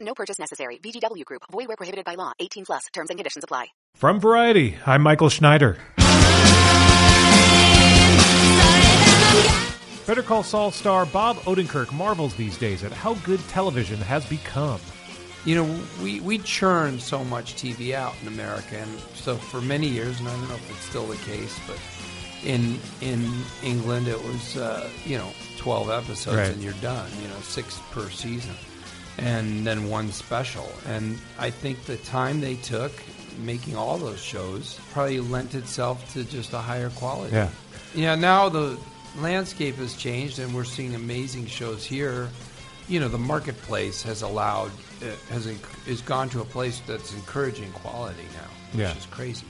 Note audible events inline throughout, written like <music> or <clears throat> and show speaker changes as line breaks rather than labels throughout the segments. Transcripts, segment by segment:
No purchase necessary. VGW Group. Void where prohibited by law. 18 plus. Terms and conditions apply.
From Variety, I'm Michael Schneider. Better Call Saul star Bob Odenkirk marvels these days at how good television has become.
You know, we, we churn so much TV out in America, and so for many years, and I don't know if it's still the case, but in in England it was uh, you know twelve episodes
Right.
and you're done. You know, six per season, and then one special. And I think the time they took making all those shows probably lent itself to just a higher quality.
Yeah.
Yeah, now the landscape has changed, and we're seeing amazing shows here. You know, the marketplace has allowed uh, has enc- has gone to a place that's encouraging quality now, which
Yeah.
is crazy.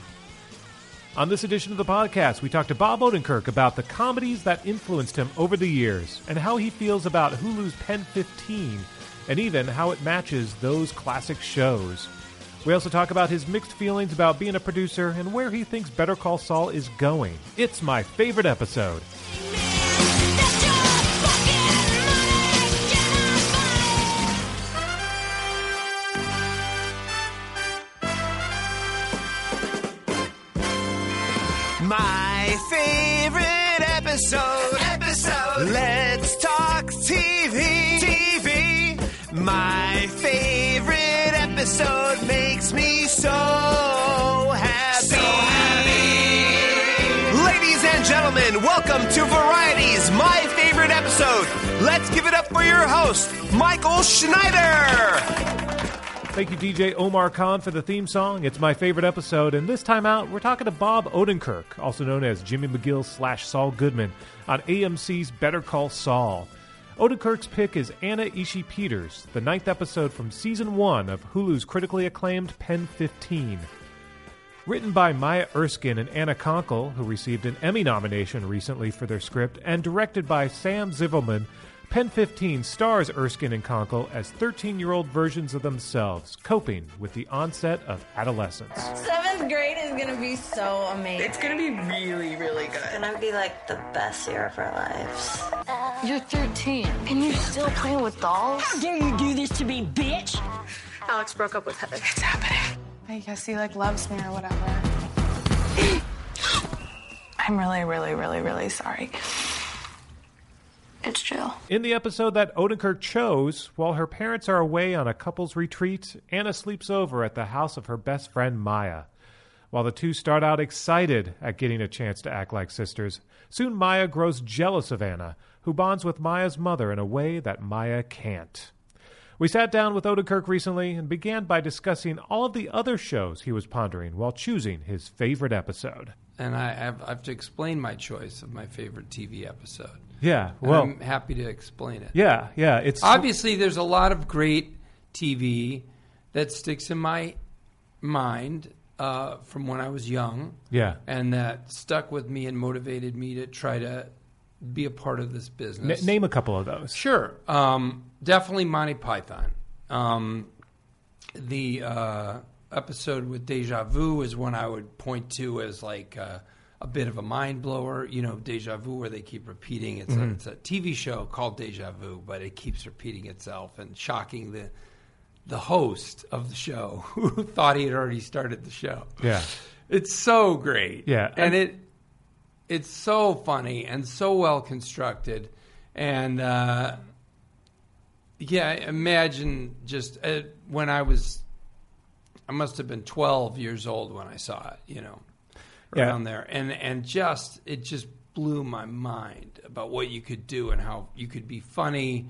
On this edition of the podcast, we talked to Bob Odenkirk about the comedies that influenced him over the years and how he feels about Hulu's Pen 15 and even how it matches those classic shows. We also talk about his mixed feelings about being a producer and where he thinks Better Call Saul is going. It's my favorite episode.
My favorite episode. Episode. Episode makes me so happy. So happy. Ladies and gentlemen, welcome to Variety's My Favorite Episode. Let's give it up for your host, Michael Schneider.
Thank you, DJ Omar Khan, for the theme song. It's my favorite episode, and this time out, we're talking to Bob Odenkirk, also known as Jimmy McGill slash Saul Goodman, on AMC's Better Call Saul. Odenkirk's pick is Anna Ishii Peters, the ninth episode from season one of Hulu's critically acclaimed Pen 15. Written by Maya Erskine and Anna Konkle, who received an Emmy nomination recently for their script, and directed by Sam Zvibelman, Pen 15 stars Erskine and Konkle as 13 year old versions of themselves, coping with the onset of adolescence.
Seventh grade is gonna be so amazing.
It's gonna be really, really good.
gonna be like the best year of our lives.
You're 13 and you're still playing with dolls?
How dare you do this to me, bitch?
Alex broke up with Heather. It's happening. I guess he like loves me or whatever. <gasps> I'm really, really, really, really sorry.
It's Jill.
In the episode that Odenkirk chose, while her parents are away on a couple's retreat, Anna sleeps over at the house of her best friend Maya. While the two start out excited at getting a chance to act like sisters, soon Maya grows jealous of Anna, who bonds with Maya's mother in a way that Maya can't. We sat down with Odenkirk recently and began by discussing all of the other shows he was pondering while choosing his favorite episode.
And I have, I have to explain my choice of my favorite TV episode.
Yeah, well,
I'm happy to explain it.
yeah, yeah, it's
Obviously, there's a lot of great TV that sticks in my mind uh, from when I was young.
Yeah.
And that stuck with me and motivated me to try to be a part of this
N-
business.
name a couple of those.
Sure. Um, definitely Monty Python. Um, the uh, episode with Deja Vu is one I would point to as like uh, a bit of a mind blower. You know, Deja Vu, where they keep repeating. It's, a, it's a TV show called Deja Vu, but it keeps repeating itself and shocking the the host of the show <laughs> who thought he had already started the show.
Yeah.
It's so great.
Yeah.
And it it's so funny and so well constructed. And uh, yeah, imagine just uh, when I was, I must have been 12 years old when I saw it, you know,
Yeah.
around there. And, and just, it just blew my mind about what you could do and how you could be funny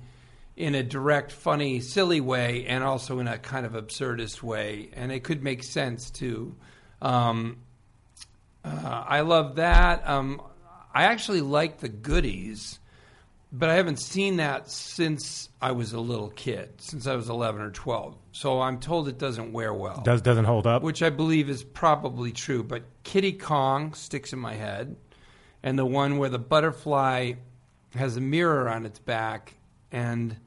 in a direct, funny, silly way, and also in a kind of absurdist way. And it could make sense too. Um, uh, I love that. Um, I actually like the goodies. but I haven't seen that since I was a little kid, since I was 11 or 12. So I'm told it doesn't wear well.
Does doesn't hold up.
Which I believe is probably true. But Kitty Kong sticks in my head, and the one where the butterfly has a mirror on its back, and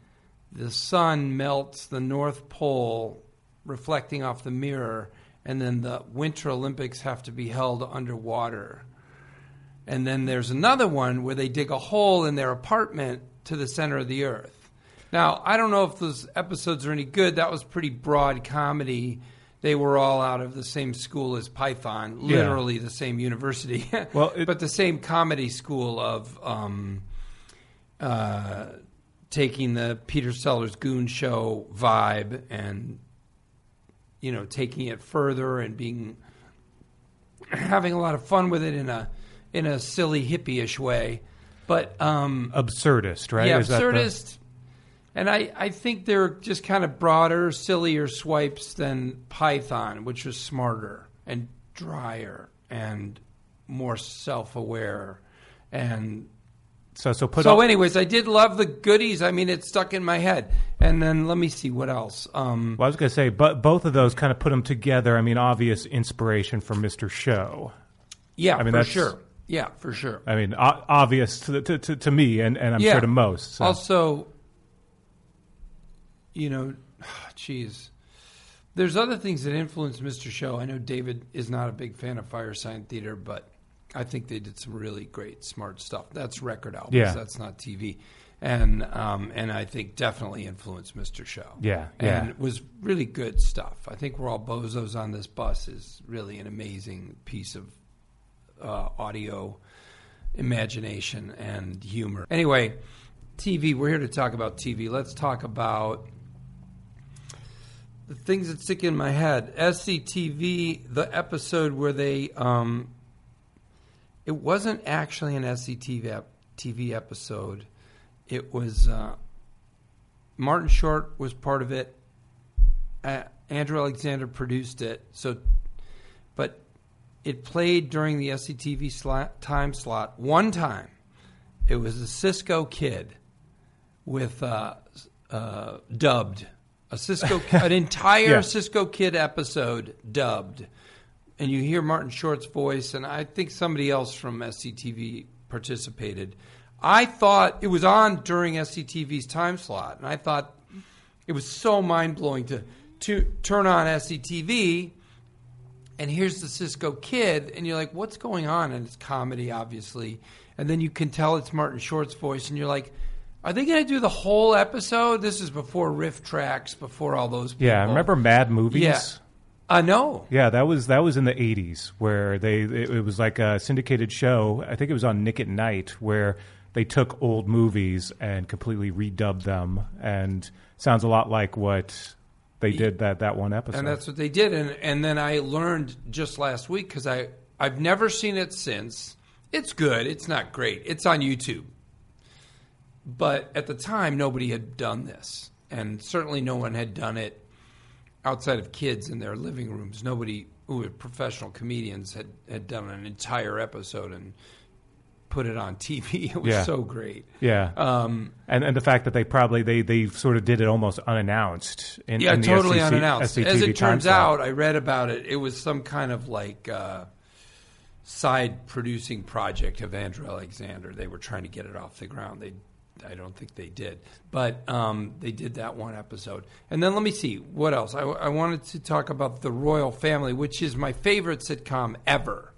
the sun melts the North Pole, reflecting off the mirror, and then the Winter Olympics have to be held underwater. And then there's another one where they dig a hole in their apartment to the center of the earth. Now, I don't know if those episodes are any good. That was pretty broad comedy. They were all out of the same school as Python,
Yeah.
literally the same university. <laughs>
Well, it-
but the same comedy school of um, uh, taking the Peter Sellers Goon Show vibe and you know taking it further and being having a lot of fun with it in a in a silly hippie-ish way. But um,
Absurdist, right?
yeah,
Is
absurdist. And I, I think they're just kind of broader, sillier swipes than Python, which was smarter and drier and more self aware. And
so so put
so,
all-
anyways, I did love the goodies. I mean, it stuck in my head. And then let me see what else. Um,
Well, I was going to say, but both of those kind of put them together. I mean, obvious inspiration for Mr. Show.
yeah,
I mean,
for sure. Yeah, for sure.
I mean, o- obvious to, the- to, to, to me, and, and I'm
Yeah.
sure to most. So.
Also, you know, <sighs> geez, there's other things that influence Mr. Show. I know David is not a big fan of Firesign Theatre, but I think they did some really great, smart stuff. That's record albums.
Yeah.
That's not TV. And um, and I think definitely influenced Mr. Show.
Yeah,
and
yeah.
it was really good stuff. I think we're all bozos on this bus is really an amazing piece of uh, audio imagination and humor. Anyway, TV. We're here to talk about TV. Let's talk about the things that stick in my head. SCTV, the episode where they, um, it wasn't actually an SCTV ep- TV episode. It was uh, Martin Short was part of it. Uh, Andrew Alexander produced it. So, but it played during the SCTV slot, time slot one time. It was a Cisco kid with uh, uh, dubbed a Cisco an <laughs> entire
Yeah.
Cisco Kid episode dubbed, and you hear Martin Short's voice, and I think somebody else from SCTV participated. I thought it was on during SCTV's time slot, and I thought it was so mind blowing to to turn on SCTV, and here's the Cisco Kid, and you're like, what's going on? And it's comedy, obviously, and then you can tell it's Martin Short's voice, and you're like. Are they going to do the whole episode? This is before RiffTrax, before all those. People.
yeah, remember Mad Movies?
Yeah. Uh, I know.
Yeah, that was that was in the '80s where they it, it was like a syndicated show. I think it was on Nick at Night where they took old movies and completely redubbed them, and sounds a lot like what they did that that one episode.
And that's what they did. And and then I learned just last week because I I've never seen it since. It's good. It's not great. It's on YouTube. But at the time, nobody had done this, and certainly no one had done it outside of kids in their living rooms. Nobody who were professional comedians had had done an entire episode and put it on TV. <laughs> It was
Yeah.
so great.
yeah,
Um,
and and the fact that they probably they they sort of did it almost unannounced. In,
yeah,
in the
totally
SCC
unannounced.
SCTV
As it turns out, I read about it. It was some kind of like uh, side producing project of Andrew Alexander. They were trying to get it off the ground. They, I don't think they did, but um, they did that one episode. And then let me see what else. I, I wanted to talk about the Royle Family, which is my favorite sitcom ever,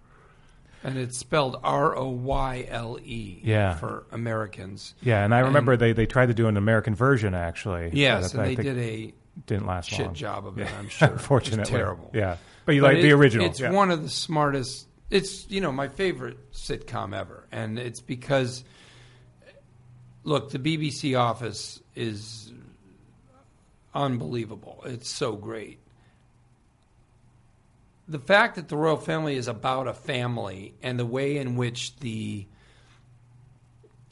and it's spelled R O Y L E.
Yeah.
for Americans.
Yeah, and I remember they, they tried to do an American version actually.
Yes,
but
and
I
they
think
did a
didn't last
shit
long.
job of it. I'm sure. <laughs>
Unfortunately,
It's terrible.
Yeah, but you like the
it-
original.
It's
yeah.
one of the smartest. It's you know my favorite sitcom ever, and it's because look, the BBC Office is unbelievable. It's so great. The fact that the Royle family is about a family and the way in which the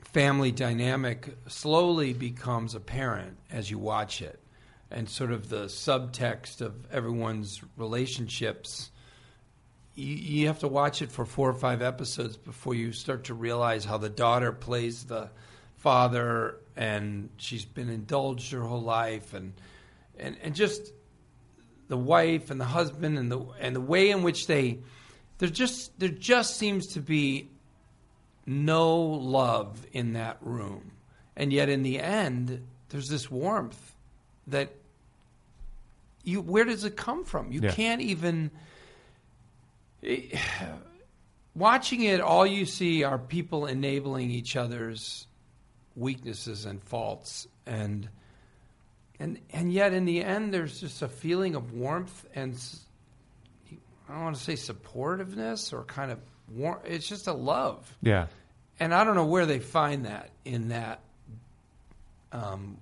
family dynamic slowly becomes apparent as you watch it and sort of the subtext of everyone's relationships you, you have to watch it for four or five episodes before you start to realize how the daughter plays the father, and she's been indulged her whole life, and and and just the wife and the husband and the and the way in which they there just there just seems to be no love in that room, and yet in the end, there's this warmth that you where does it come from? You
Yeah.
can't even eh, <sighs> watching it. All you see are people enabling each other's weaknesses and faults, and and and yet in the end, there's just a feeling of warmth and I don't want to say supportiveness or kind of war. It's just a love,
Yeah.
and I don't know where they find that in that um,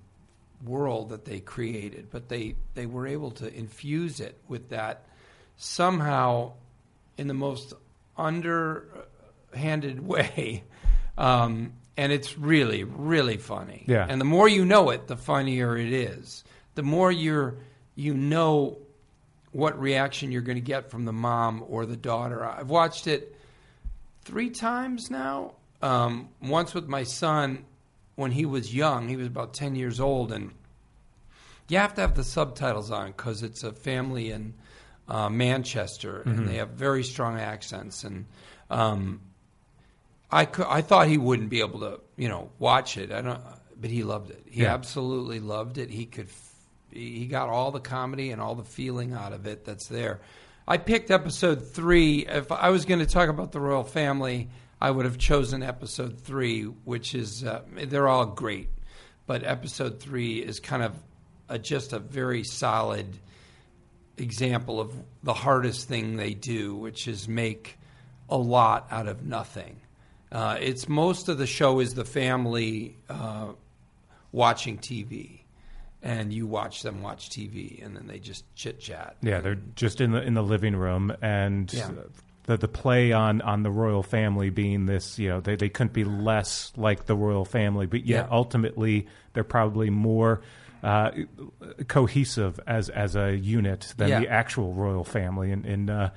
world that they created, but they they were able to infuse it with that somehow in the most underhanded <laughs> way. Um, and it's really, really funny.
Yeah.
And the more you know it, the funnier it is. The more you're you know what reaction you're going to get from the mom or the daughter. I've watched it three times now. Um, once with my son when he was young, he was about 10 years old, and you have to have the subtitles on because it's a family in uh, Manchester,
Mhm.
and they have very strong accents. And um, I cou- I thought he wouldn't be able to, you know, watch it. I don't, but he loved it. He
Yeah.
absolutely loved it. He could, he got all the comedy and all the feeling out of it that's there. I picked episode three. If I was going to talk about the Royle family, I would have chosen episode three, which is uh, they're all great, but episode three is kind of a, just a very solid example of the hardest thing they do, which is make a lot out of nothing. Uh, it's most of the show is the family uh, watching TV, and you watch them watch TV, and then they just chit chat.
Yeah, they're just in the in the living room, and
Yeah.
the the play on on the Royle family being this, you know, they they couldn't be less like the royal family, but yet
Yeah.
ultimately they're probably more. Uh, cohesive as as a unit than
Yeah.
the actual royal family in in, uh,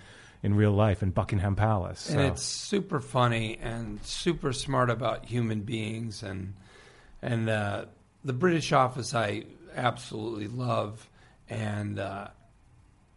in real life in Buckingham Palace.
and it's super funny and super smart about human beings and and uh, the British Office I absolutely love and uh,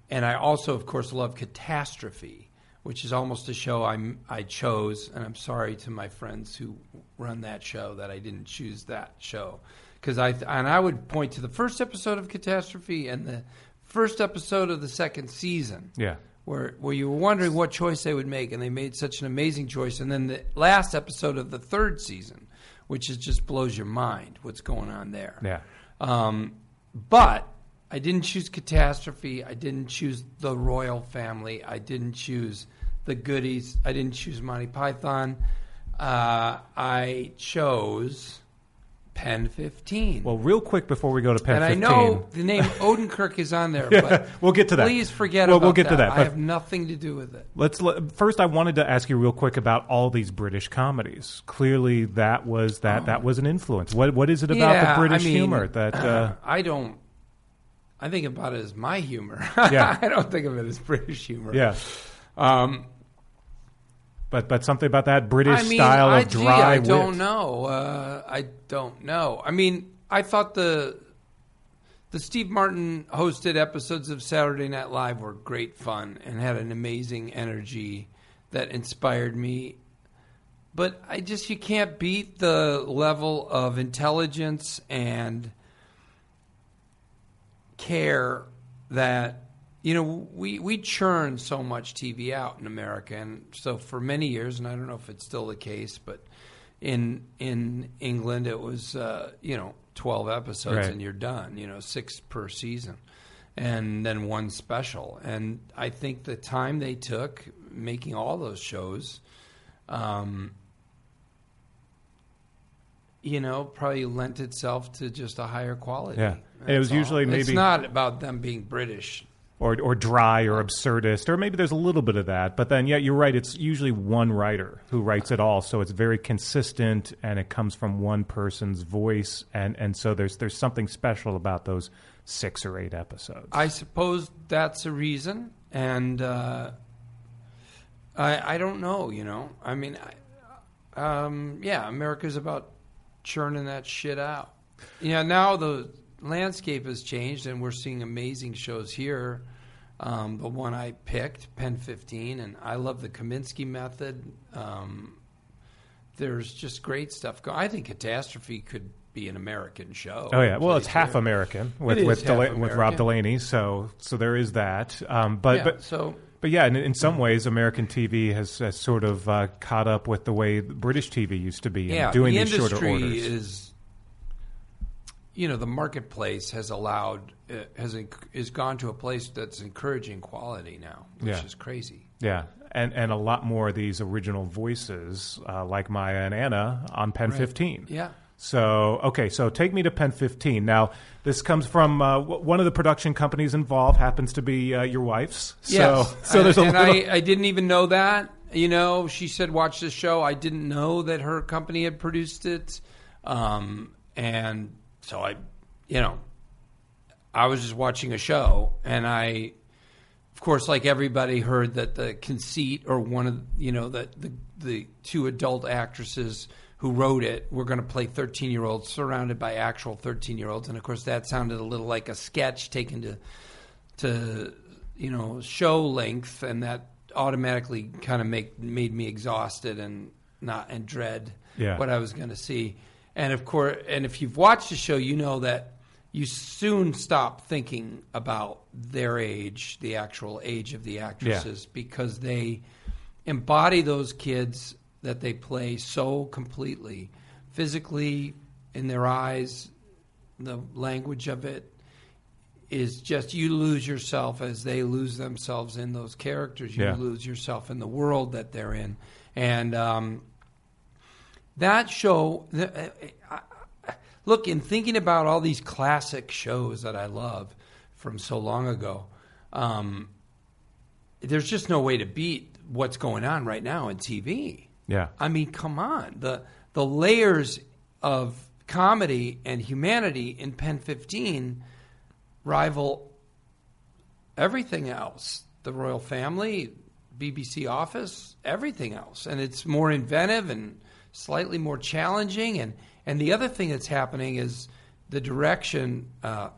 and I also of course love Catastrophe, which is almost a show I I chose and I'm sorry to my friends who run that show that I didn't choose that show because I and I would point to the first episode of Catastrophe and the first episode of the second season
yeah.
Where where you were wondering what choice they would make, and they made such an amazing choice. And then the last episode of the third season, which is just blows your mind what's going on there.
Yeah.
Um, but I didn't choose catastrophe. I didn't choose the Royle family. I didn't choose the goodies. I didn't choose Monty Python. Uh, I chose Pen Fifteen.
Well, real quick before we go to Pen
and I know the name <laughs> Odenkirk is on there,
Yeah,
but
we'll get to that.
Please forget
Well,
about
we'll get to that,
I have nothing to do with it.
Let's let, first. I wanted to ask you real quick about all these British comedies. Clearly, that was that that was an influence. What what is it about
Oh. Yeah,
the British
I mean,
humor that? Uh, <clears throat>
I don't. I think about it as my humor. <laughs>
Yeah.
I don't think of it as British humor.
yeah,
Um,
but but something about that British
I mean,
style
I,
of
gee,
dry
I don't
wit.
know. Uh, I don't know. I mean, I thought the the Steve Martin hosted episodes of Saturday Night Live were great fun and had an amazing energy that inspired me. But I just you can't beat the level of intelligence and care that you know we we churn so much TV out in America, and so for many years, and I don't know if it's still the case, but in in England it was uh, you know twelve episodes
Right.
and you're done, you know six per season, and then one special, and I think the time they took making all those shows. Um, you know, probably lent itself to just a higher quality.
Yeah. And it was
all.
usually maybe It's
not about them being British.
Or or dry or absurdist, or maybe there's a little bit of that. But then, yeah, you're right. It's usually one writer who writes it all, so it's very consistent, and it comes from one person's voice, and and so there's there's something special about those six or eight episodes.
I suppose that's a reason, and uh, I I don't know. You know, I mean, I, um, yeah, America's about churning that shit out. Yeah, now the landscape has changed, and we're seeing amazing shows here. Um, the one I picked, Pen 15, and I love the Kominsky method. Um, there's just great stuff. Go- I think Catastrophe could be an American show.
Oh yeah, well, it's half. American with with,
half
Dela- with Rob Delaney, so so there is that. Um, but
Yeah,
but
so-
but yeah, in, in some ways, American TV has, has sort of uh, caught up with the way British TV used to be
yeah,
doing
the
these shorter orders.
is, you know, the marketplace has allowed uh, has is gone to a place that's encouraging quality now, which
Yeah.
is crazy.
Yeah, and and a lot more of these original voices, uh, like Maya and Anna, on Pen
Right.
15.
Yeah.
So okay, so take me to Pen 15. Now this comes from uh, w- one of the production companies involved happens to be uh, your wife's. So
Yes. <laughs>
so there's a
and
little.
I, I didn't even know that. You know, she said watch this show. I didn't know that her company had produced it, um, and so I, you know, I was just watching a show, and I, of course, like everybody, heard that the conceit or one of you know that the the two adult actresses who wrote it were going to play 13 year olds surrounded by actual 13 year olds and of course that sounded a little like a sketch taken to to you know show length. And that automatically kind of make made me exhausted and not and dread
Yeah.
what I was going to see and of course and if you've watched the show you know that you soon stop thinking about their age the actual age of the actresses because they embody those kids that they play so completely physically in their eyes the language of it is just you lose yourself as they lose themselves in those characters. You
Yeah.
lose yourself in the world that they're in, and um, that show. the- I- I- Look, in thinking about all these classic shows that I love from so long ago, um, there's just no way to beat what's going on right now in TV.
Yeah.
I mean, come on. The the layers of comedy and humanity in Pen 15 rival everything else. The Royle family, BBC Office, everything else. And it's more inventive and slightly more challenging. And, and the other thing that's happening is the direction, uh,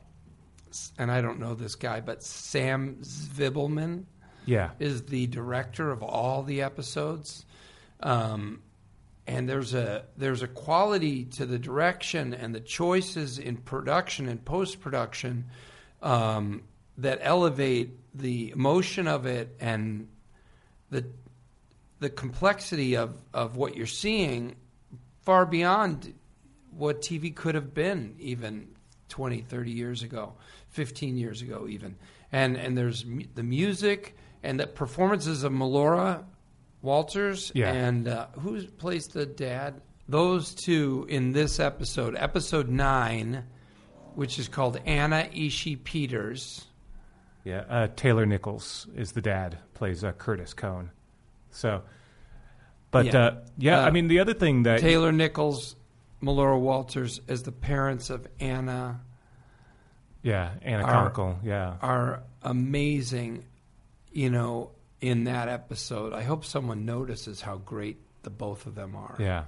and I don't know this guy, but Sam Zvibelman
Yeah.
is the director of all the episodes. Um, and there's a there's a quality to the direction and the choices in production and post production um, that elevate the emotion of it and the the complexity of, of what you're seeing far beyond what TV could have been even 20, 30 years ago, 15 years ago even. And and there's mu- the music and the performances of Melora Walters
Yeah.
and uh, who plays the dad? Those two in this episode, episode 9, which is called Anna Ishii Peters.
Yeah, uh, Taylor Nichols is the dad, plays uh, Curtis Cone. So, but
Yeah.
uh, yeah
Uh,
I mean the other thing that
Taylor Nichols, Melora Walters as the parents of Anna
yeah, Anna
are-
Konkle, yeah,
are amazing, you know, in that episode. I hope someone notices how great the both of them are.
yeah.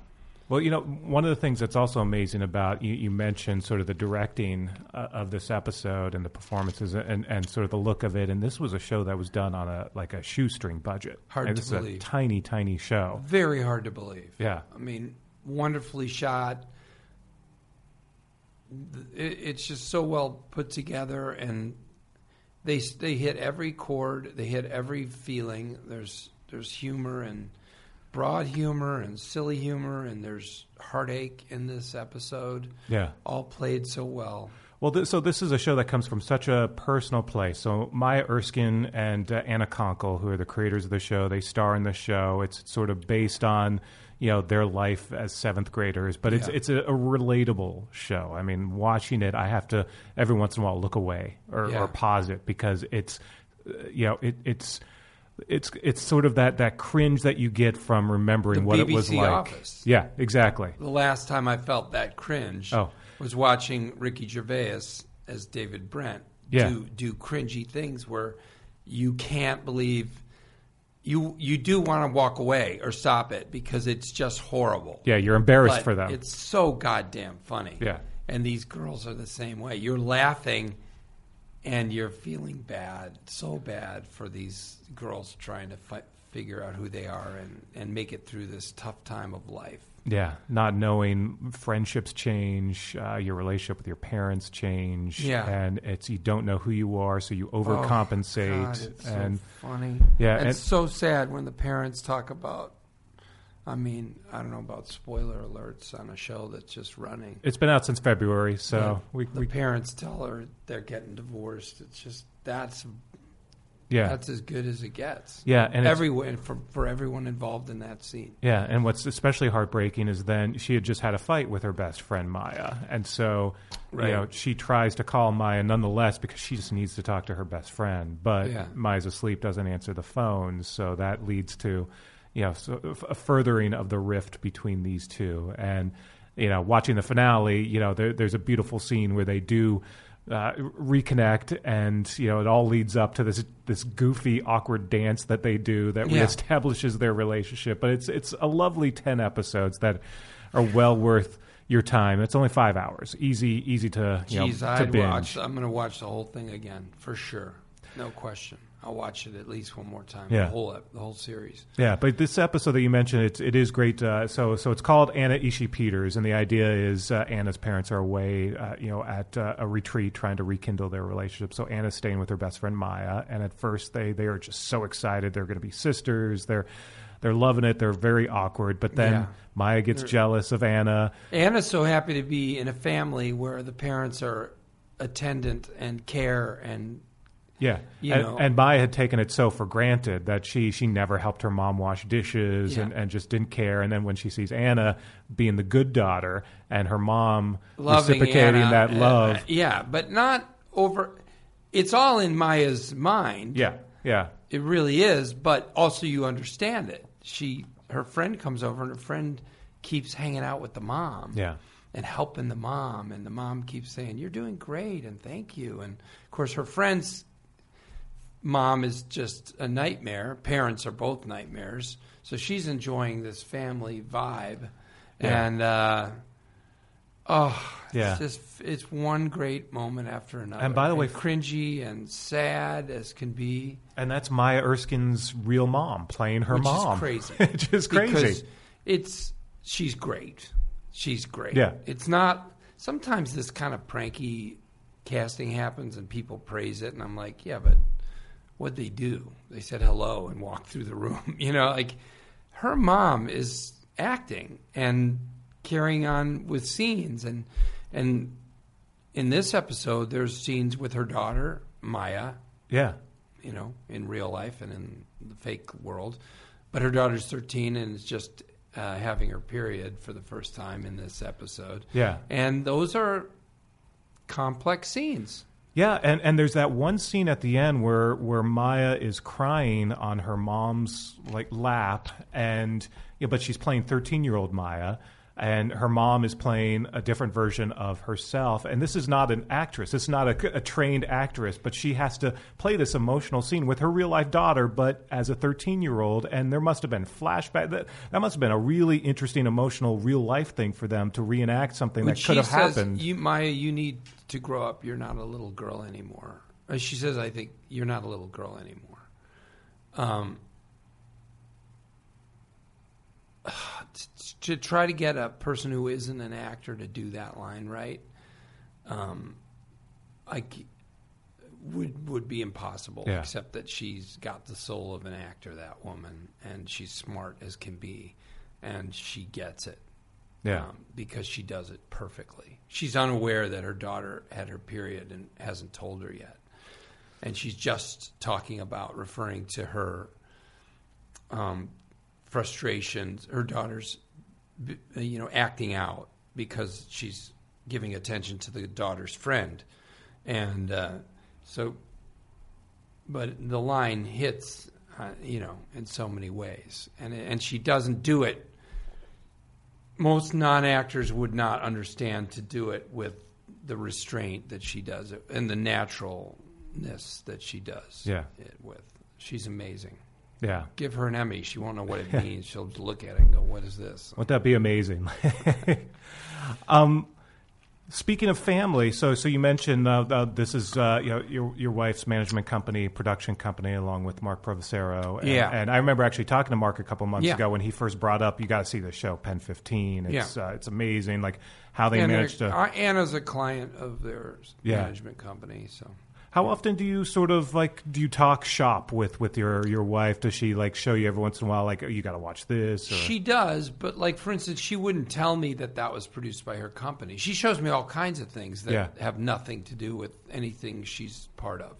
Well, you know, one of the things that's also amazing about you, you mentioned sort of the directing uh, of this episode and the performances and, and sort of the look of it. And this was a show that was done on a like a shoestring budget.
Hard
Like,
to
this is
believe.
a tiny, tiny show.
Very hard to believe.
Yeah.
I mean, wonderfully shot. It, it's just so well put together, and they they hit every chord. They hit every feeling. There's there's humor and broad humor and silly humor, and there's heartache in this episode.
Yeah.
all played so well.
Well, th- so this is a show that comes from such a personal place. So Maya Erskine and uh, Anna Konkle, who are the creators of the show, they star in the show. It's sort of based on you know their life as seventh graders, but it's
Yeah.
it's a, a relatable show. I mean, watching it, I have to every once in a while look away or,
Yeah.
or pause it because it's uh, you know it, it's. It's it's sort of that, that cringe that you get from remembering
The
what it was like.
Office.
Yeah, exactly.
The last time I felt that cringe
Oh.
was watching Ricky Gervais as David Brent
Yeah.
do do cringy things where you can't believe you you do want to walk away or stop it because it's just horrible.
Yeah, you're embarrassed
But
for them.
It's so goddamn funny.
Yeah.
And these girls are the same way. You're laughing and you're feeling bad, so bad for these girls trying to fi- figure out who they are and, and make it through this tough time of life.
Yeah, not knowing friendships change, uh, your relationship with your parents change,
Yeah.
and it's you don't know who you are, so you
Oh,
overcompensate,
God, it's
and
so funny.
Yeah,
and
and-
it's so sad when the parents talk about. I mean, I don't know about spoiler alerts on a show that's just running.
it's been out since February, so
Yeah.
we,
the
we
parents tell her they're getting divorced. It's just that's
yeah
that's as good as it gets.
Yeah, and
everyone for for everyone involved in that scene.
Yeah, and what's especially heartbreaking is then she had just had a fight with her best friend Maya, and so
Right.
you know she tries to call Maya nonetheless because she just needs to talk to her best friend, but
Yeah.
Maya's asleep, doesn't answer the phone, so that leads to you know so a furthering of the rift between these two, and you know watching the finale, you know there, there's a beautiful scene where they do. Uh, reconnect, and you know it all leads up to this this goofy, awkward dance that they do that
Yeah.
reestablishes their relationship. But it's it's a lovely ten episodes that are well worth your time. It's only five hours, easy easy to you
Jeez,
know, to
I'd
binge.
watch. I'm going to watch the whole thing again for sure, no question. I'll watch it at least one more time.
Yeah.
the whole the whole series.
Yeah, but this episode that you mentioned, it's it is great. Uh, so so it's called Anna Ishii Peters, and the idea is uh, Anna's parents are away, uh, you know, at uh, a retreat trying to rekindle their relationship. So Anna's staying with her best friend Maya, and at first they they are just so excited they're going to be sisters. They're they're loving it. They're very awkward, but then
Yeah.
Maya gets
They're-
jealous of Anna.
Anna's so happy to be in a family where the parents are attendant and care and
Yeah,
You
and,
know.
and Maya had taken it so for granted that she she never helped her mom wash dishes and,
Yeah.
and just didn't care. And then when she sees Anna being the good daughter and her mom
loving
reciprocating
Anna,
that
uh,
love,
uh, yeah, but not over. It's all in Maya's mind.
yeah, yeah,
It really is, but also you understand it. She, her friend comes over, and her friend keeps hanging out with the mom.
Yeah.
And helping the mom, and the mom keeps saying, "You're doing great," and thank you. And of course, her friend's mom is just a nightmare. Parents are both nightmares, so she's enjoying this family vibe,
Yeah.
and uh, oh,
Yeah.
it's just it's one great moment after another.
And by the way,
cringy and sad as can be.
and that's Maya Erskine's real mom playing her
Which
mom.
is crazy. <laughs>
Which is crazy.
Because it's she's great. She's great.
Yeah.
It's not sometimes this kind of pranky casting happens and people praise it and I'm like, yeah, but what'd they do? They said hello and walked through the room. <laughs> You know, like her mom is acting and carrying on with scenes and and in this episode there's scenes with her daughter, Maya,
yeah,
you know, in real life and in the fake world. But her daughter's 13 and is just uh, having her period for the first time in this episode.
Yeah.
And those are complex scenes.
Yeah, and, and there's that one scene at the end where where Maya is crying on her mom's like lap, and yeah, but she's playing 13 year old Maya, and her mom is playing a different version of herself. And this is not an actress; it's not a, a trained actress, but she has to play this emotional scene with her real life daughter, but as a 13 year old. And there must have been flashback that that must have been a really interesting, emotional, real life thing for them to reenact something
When
that could have
says,
happened.
You, Maya, you need to grow up. You're not a little girl anymore. Uh, She says, I think you're not a little girl anymore. Um, to try to get a person who isn't an actor to do that line right, um, I would would be impossible.
Yeah.
Except that she's got the soul of an actor, that woman, and she's smart as can be, and she gets it
Yeah.
um, because she does it perfectly. She's unaware that her daughter had her period and hasn't told her yet. And she's just talking about referring to her um, frustrations, her daughter's, you know, acting out because she's giving attention to the daughter's friend. And uh, so, but the line hits, uh, you know, in so many ways. And, and she doesn't do it most non-actors would not understand to do it with the restraint that she does it and the naturalness that she does
Yeah.
it with. She's amazing.
Yeah.
Give her an Emmy. She won't know what it <laughs> means. She'll look at it and go, "What is this?"
Wouldn't that be amazing? <laughs> um, speaking of family, so so you mentioned uh, uh, this is uh, you know, your your wife's management company, production company, along with Mark Provissiero. And,
Yeah.
and I remember actually talking to Mark a couple months
Yeah.
ago when he first brought up, you got to see the show Pen Fifteen. It's
Yeah.
uh, it's amazing, like how they
and
managed to.
uh, Anna's a client of their
Yeah.
management company, so
How often do you sort of like do you talk shop with with your your wife? Does she like show you every once in a while like oh, you got to watch this? Or?
She does, but like for instance, she wouldn't tell me that that was produced by her company. She shows me all kinds of things that
Yeah.
have nothing to do with anything she's part of.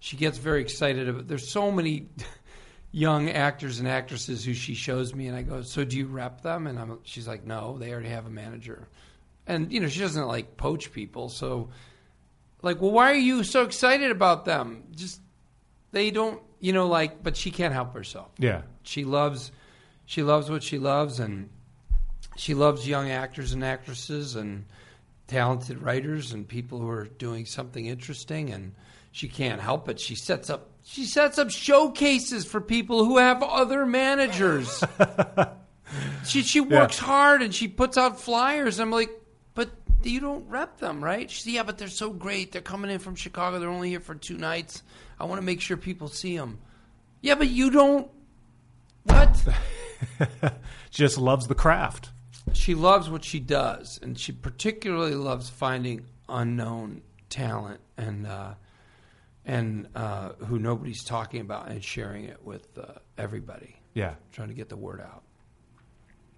She gets very excited about. There's so many <laughs> young actors and actresses who she shows me, and I go, "So do you rep them?" And I'm, she's like, "No, they already have a manager." And you know, she doesn't like poach people, so like, well, why are you so excited about them? Just they don't, you know, like, but she can't help herself.
Yeah,
she loves she loves what she loves and she loves young actors and actresses and talented writers and people who are doing something interesting and she can't help it. She sets up she sets up showcases for people who have other managers. <laughs> She she works hard and she puts out flyers. I'm like you don't rep them right she said, yeah but they're so great they're coming in from chicago they're only here for two nights i want to make sure people see them yeah but you don't what <laughs>
just loves the craft.
she loves what she does, and she particularly loves finding unknown talent and uh, and uh, who nobody's talking about and sharing it with uh, everybody.
Yeah.
trying to get the word out.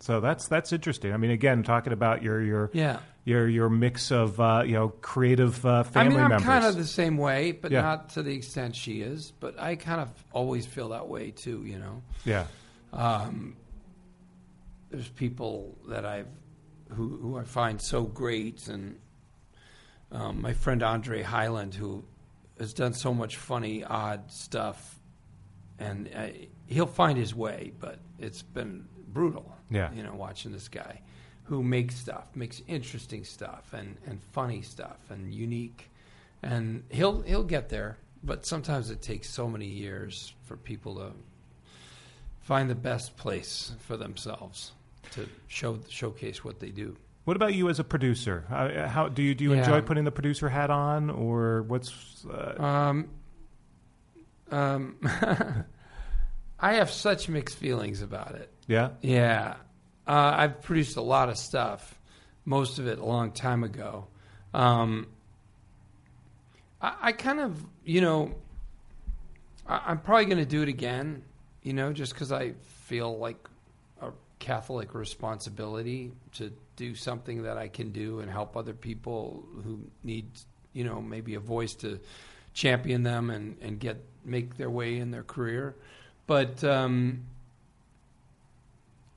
So that's that's interesting. I mean, again, talking about your your
Yeah.
your your mix of uh, you know creative uh,
I
family
mean, I'm
members.
kind of the same way, but
Yeah.
not to the extent she is. But I kind of always feel that way too. You know.
yeah,
Um, there's people that I've who who I find so great, and um, my friend Andre Highland, who has done so much funny, odd stuff, and uh, he'll find his way, but it's been brutal.
Yeah.
you know, watching this guy who makes stuff, makes interesting stuff, and and funny stuff, and unique, and he'll he'll get there. But sometimes it takes so many years for people to find the best place for themselves to show showcase what they do.
What about you as a producer? Uh, how do you do you
Yeah.
enjoy putting the producer hat on, or what's? Uh,
Um, um, <laughs> I have such mixed feelings about it.
Yeah,
Yeah, uh, I've produced a lot of stuff, most of it a long time ago. Um, I, I kind of, you know, I, I'm probably going to do it again, you know, just because I feel like a Catholic responsibility to do something that I can do and help other people who need, you know, maybe a voice to champion them and, and get make their way in their career. But um,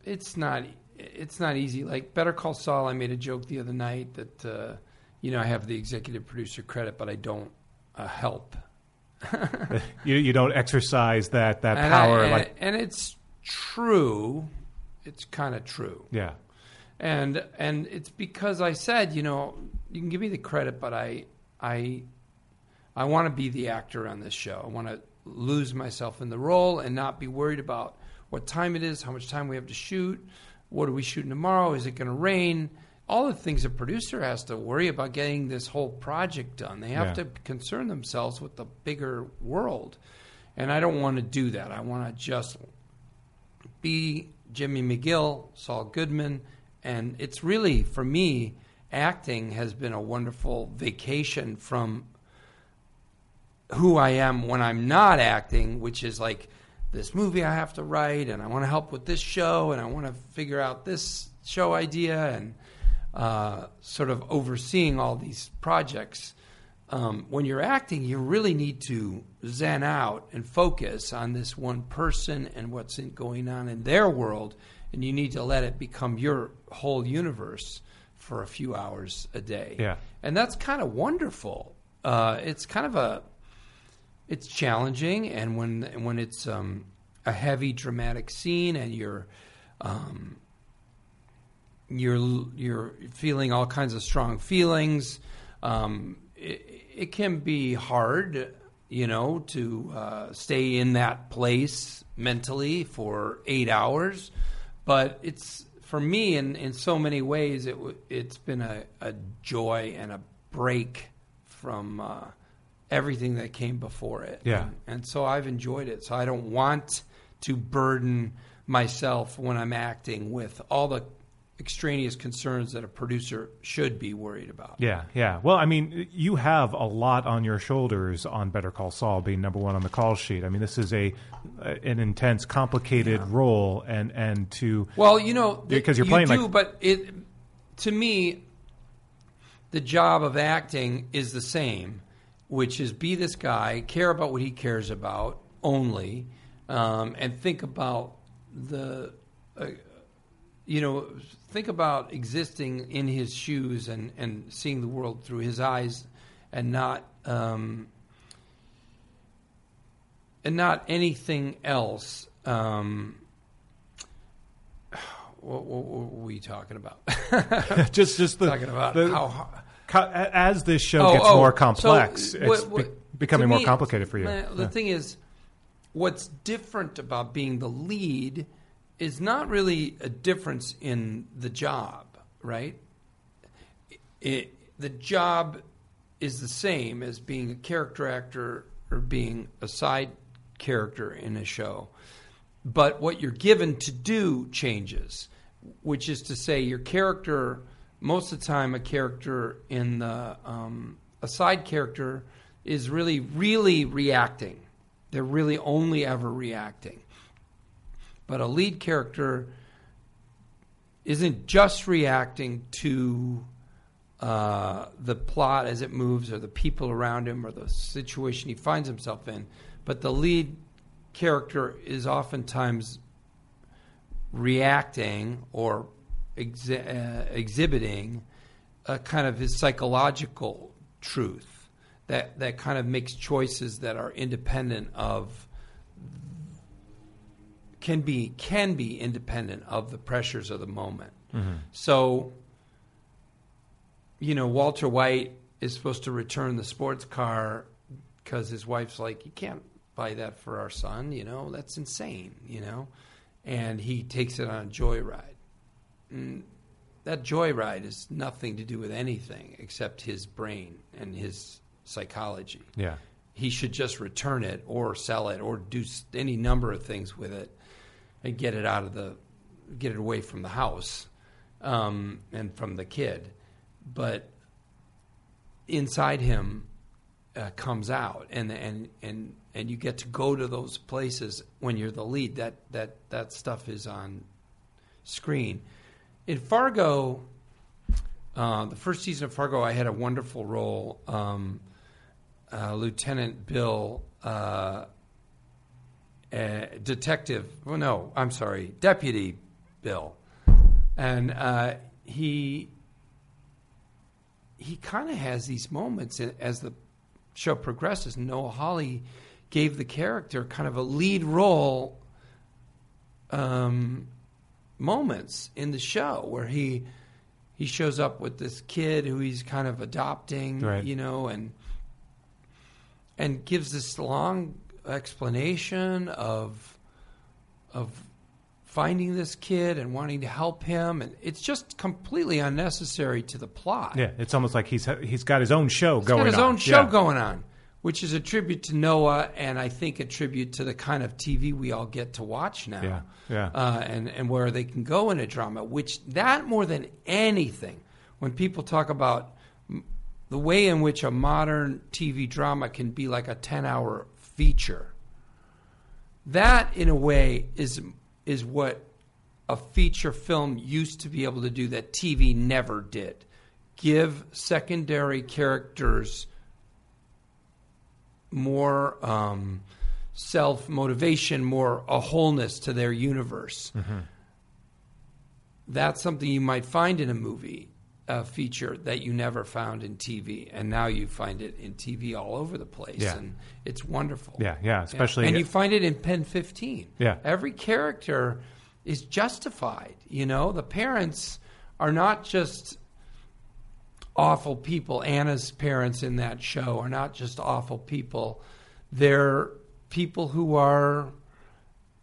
it's not it's not easy. Like Better Call Saul, I made a joke the other night that uh, you know I have the executive producer credit, but I don't uh, help. <laughs>
you you don't exercise that that
And I-
power
and,
like
and it's true. It's kind of true.
yeah,
and and it's because I said, you know, you can give me the credit, but I I I want to be the actor on this show. I want to lose myself in the role and not be worried about what time it is, how much time we have to shoot, what are we shooting tomorrow, is it going to rain? All the things a producer has to worry about getting this whole project done. They have
Yeah.
to concern themselves with the bigger world. And I don't want to do that. I want to just be Jimmy McGill, Saul Goodman, and it's really for me acting has been a wonderful vacation from who I am when I'm not acting, which is like this movie I have to write, and I want to help with this show, and I want to figure out this show idea, and uh, sort of overseeing all these projects. Um, when you're acting, you really need to zen out and focus on this one person and what's in, going on in their world, and you need to let it become your whole universe for a few hours a day.
Yeah.
and that's kind of wonderful. Uh, it's kind of a it's challenging, and when when it's um, a heavy dramatic scene and you're um, you're you're feeling all kinds of strong feelings, um, it, it can be hard you know, to uh, stay in that place mentally for eight hours. But it's for me, in in so many ways, it it's been a, a joy and a break from uh, everything that came before it.
Yeah.
and, and so I've enjoyed it. So I don't want to burden myself when I'm acting with all the extraneous concerns that a producer should be worried about.
Yeah, yeah. Well, I mean, you have a lot on your shoulders on Better Call Saul being number one on the call sheet. I mean, this is a an intense, complicated role, and and to
Well, you know,
because you're
you
playing
do,
like
but it to me, the job of acting is the same, which is be this guy, care about what he cares about only, um, and think about the, uh, you know, think about existing in his shoes and and seeing the world through his eyes, and not. Um, and not anything else. Um, <sighs> what, what, what were we talking about? <laughs> <laughs>
just just the
talking about
the-
how hard.
Co- as this show
Oh,
gets
oh,
more complex,
what-
it's
what-
be- becoming more
me,
complicated for you.
The
Yeah.
thing is, what's different about being the lead is not really a difference in the job, right? It, the job is the same as being a character actor or being a side character in a show. But what you're given to do changes, which is to say, your character, most of the time, a character in the, um, a side character is really, really reacting. They're really only ever reacting. But a lead character isn't just reacting to uh, the plot as it moves or the people around him or the situation he finds himself in, but the lead character is oftentimes reacting or exhi- uh, exhibiting a kind of his psychological truth that, that kind of makes choices that are independent of can be can be independent of the pressures of the moment. So you know, Walter White is supposed to return the sports car because his wife's like, you can't buy that for our son, you know, that's insane, you know, and he takes it on a joyride. And that joyride is nothing to do with anything except his brain and his psychology.
Yeah.
He should just return it or sell it or do any number of things with it and get it out of the, get it away from the house um, and from the kid but inside him uh, comes out, and and and and you get to go to those places when you're the lead. That that that stuff is on screen. In Fargo, uh, the first season of Fargo, I had a wonderful role. Um, uh, Lieutenant Bill, uh, uh, Detective. Well, no, I'm sorry, Deputy Bill, and uh, he he kind of has these moments as the show progresses. Noah Hawley gave the character kind of a lead role um, moments in the show where he he shows up with this kid who he's kind of adopting,
Right.
you know, and and gives this long explanation of of finding this kid and wanting to help him and it's just completely unnecessary to the plot.
Yeah, it's almost like he's he's got his own show
He's
going
got his
on.
own show
Yeah.
going on, which is a tribute to Noah, and I think a tribute to the kind of TV we all get to watch now.
Yeah, yeah.
Uh, and and where they can go in a drama, which that more than anything, when people talk about m- the way in which a modern TV drama can be like a ten-hour feature, that in a way is is what a feature film used to be able to do that TV never did. Give secondary characters more um, self motivation, more a wholeness to their universe. That's something you might find in a movie, a feature that you never found in TV, and now you find it in TV all over the place,
Yeah.
and it's wonderful.
Yeah, yeah, especially-
and you find it in Pen Fifteen.
Yeah.
every character is justified. You know, the parents are not just awful people. Anna's parents in that show are not just awful people. they're people who are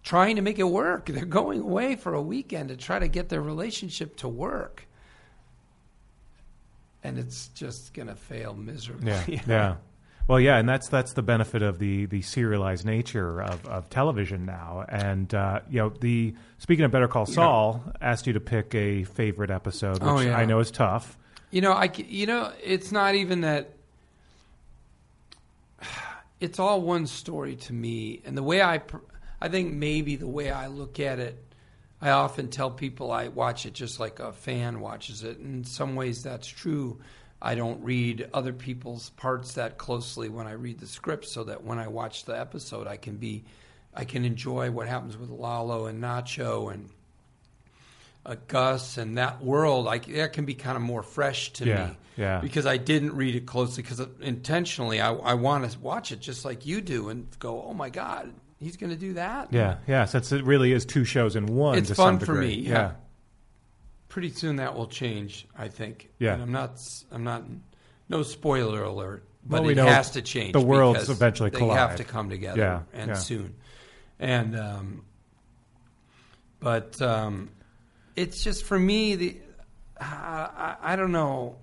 trying to make it work. They're going away for a weekend to try to get their relationship to work. And it's just going to fail miserably.
Yeah, <laughs> yeah. Well, yeah, and that's that's the benefit of the the serialized nature of, of television now. And uh, you know, the speaking of Better Call Saul, asked you to pick a favorite episode, which
Oh, yeah.
I know is tough.
You know, I you know, it's not even that. <sighs> It's all one story to me, and the way I, I think maybe the way I look at it, I often tell people I watch it just like a fan watches it. In some ways, that's true. I don't read other people's parts that closely when I read the script, so that when I watch the episode, I can be, I can enjoy what happens with Lalo and Nacho and uh, Gus and that world, like that can be kind of more fresh to
Yeah,
me.
yeah.
Because I didn't read it closely because intentionally I, I want to watch it just like you do and go, oh my God, he's going to do that?
Yeah, yeah. Since it really is two shows in one.
It's
to
fun
some
for me. Yeah. Pretty soon that will change, I think.
Yeah.
And I'm not, I'm not, no spoiler alert, but
Well, we
it has to change.
the worlds eventually
they
collide.
have to come together
Yeah,
and
yeah.
soon. And, um, but, um, it's just for me the I, I, I don't know.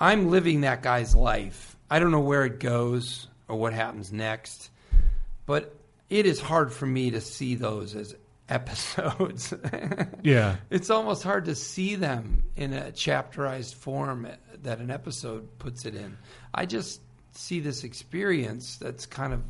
I'm living that guy's life. I don't know where it goes or what happens next but it is hard for me to see those as <laughs> episodes.
Yeah.
it's almost hard to see them in a chapterized form that an episode puts it in. I just see this experience that's kind of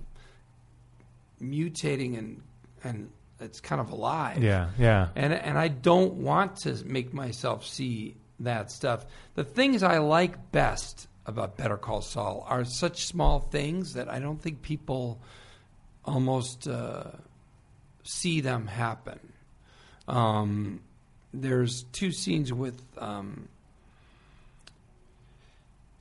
mutating and and it's kind of alive
Yeah, yeah.
and and I don't want to make myself see that stuff. The things I like best about Better Call Saul are such small things that I don't think people almost uh, see them happen. Um, there's two scenes with um,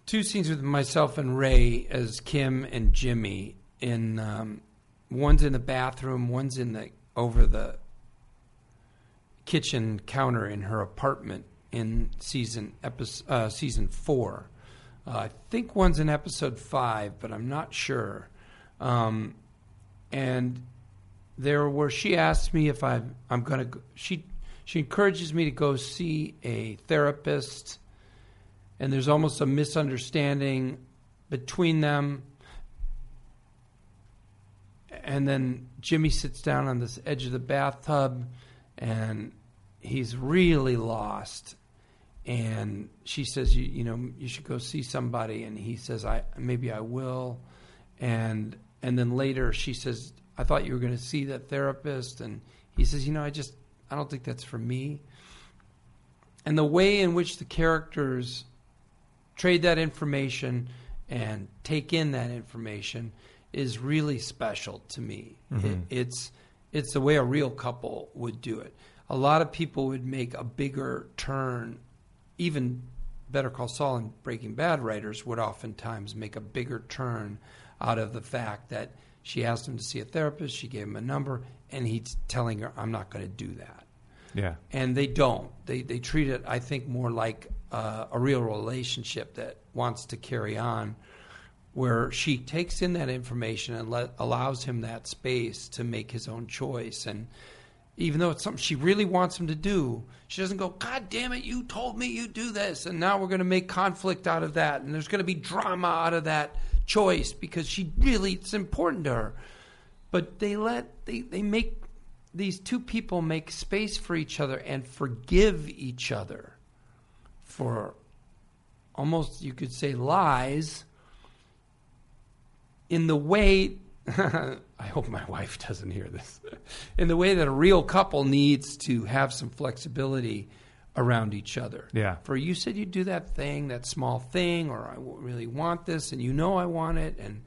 two scenes with myself and Rhea as Kim and Jimmy. In um, one's in the bathroom, one's in the over the kitchen counter in her apartment in season episode, uh, season four. Uh, I think one's in episode five, but I'm not sure. Um, and there, where she asks me if I, I'm going to, she she encourages me to go see a therapist, and there's almost a misunderstanding between them. And then Jimmy sits down on this edge of the bathtub, and he's really lost. And she says, "You, you know, you should go see somebody." And he says, "I maybe I will." And and then later she says, "I thought you were going to see that therapist." And he says, "You know, I just I don't think that's for me." And the way in which the characters trade that information and take in that information is really special to me.
Mhm.
It, it's it's the way a real couple would do it. A lot of people would make a bigger turn, even Better Call Saul and Breaking Bad writers would oftentimes make a bigger turn out of the fact that she asked him to see a therapist, she gave him a number, and he's telling her, "I'm not going to do that."
Yeah.
and they don't. They they treat it, I think, more like uh, a real relationship that wants to carry on, where she takes in that information and let, allows him that space to make his own choice. And even though it's something she really wants him to do, she doesn't go, "God damn it, you told me you do this," and now we're going to make conflict out of that, and there's going to be drama out of that choice because she really it's important to her. But they let they they make these two people make space for each other and forgive each other for almost you could say lies in the way <laughs> I hope my wife doesn't hear this. In the way that a real couple needs to have some flexibility around each other.
Yeah.
For you said you'd do that thing, that small thing, or I really want this, and you know I want it, and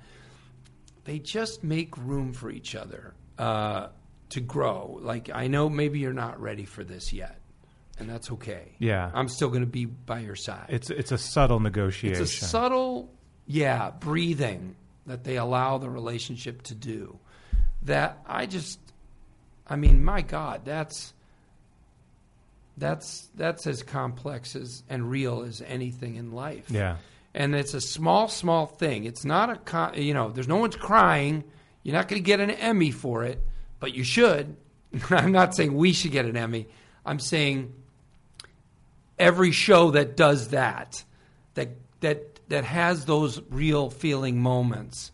they just make room for each other uh, to grow. Like I know maybe you're not ready for this yet, and that's okay.
Yeah.
I'm still going to be by your side.
It's it's a subtle negotiation.
It's a subtle, yeah, breathing that they allow the relationship to do. That I just, I mean, my God, that's that's that's as complex as and real as anything in life.
Yeah.
and it's a small, small thing. It's not a co- you know. There's no one's crying. You're not going to get an Emmy for it, but you should. <laughs> I'm not saying we should get an Emmy. I'm saying every show that does that, that that that has those real feeling moments.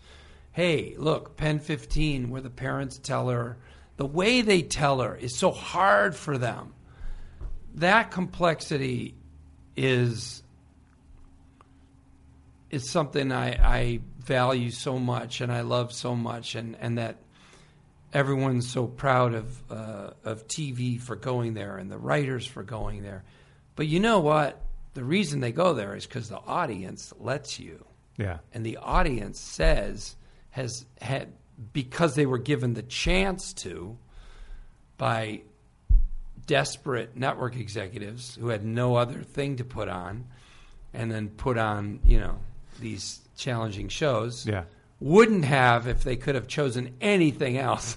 Hey, look, Pen 15, where the parents tell her the way they tell her is so hard for them. That complexity is is something I, I value so much and I love so much, and, and that everyone's so proud of uh, of TV for going there and the writers for going there. But you know what? The reason they go there is because the audience lets you.
Yeah.
And the audience says has had because they were given the chance to by desperate network executives who had no other thing to put on and then put on, you know, these challenging shows.
Yeah.
Wouldn't have if they could have chosen anything else.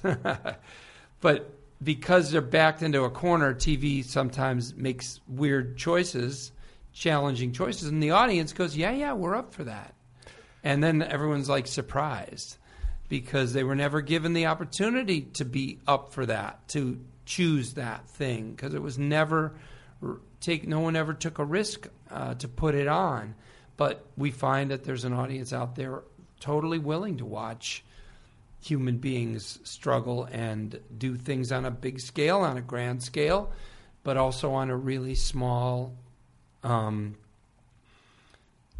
<laughs> but because they're backed into a corner, TV sometimes makes weird choices, challenging choices, and the audience goes, "Yeah, yeah, we're up for that." And then everyone's like surprised because they were never given the opportunity to be up for that, to choose that thing, because it was never take. No one ever took a risk uh, to put it on. But we find that there's an audience out there totally willing to watch human beings struggle and do things on a big scale, on a grand scale, but also on a really small um,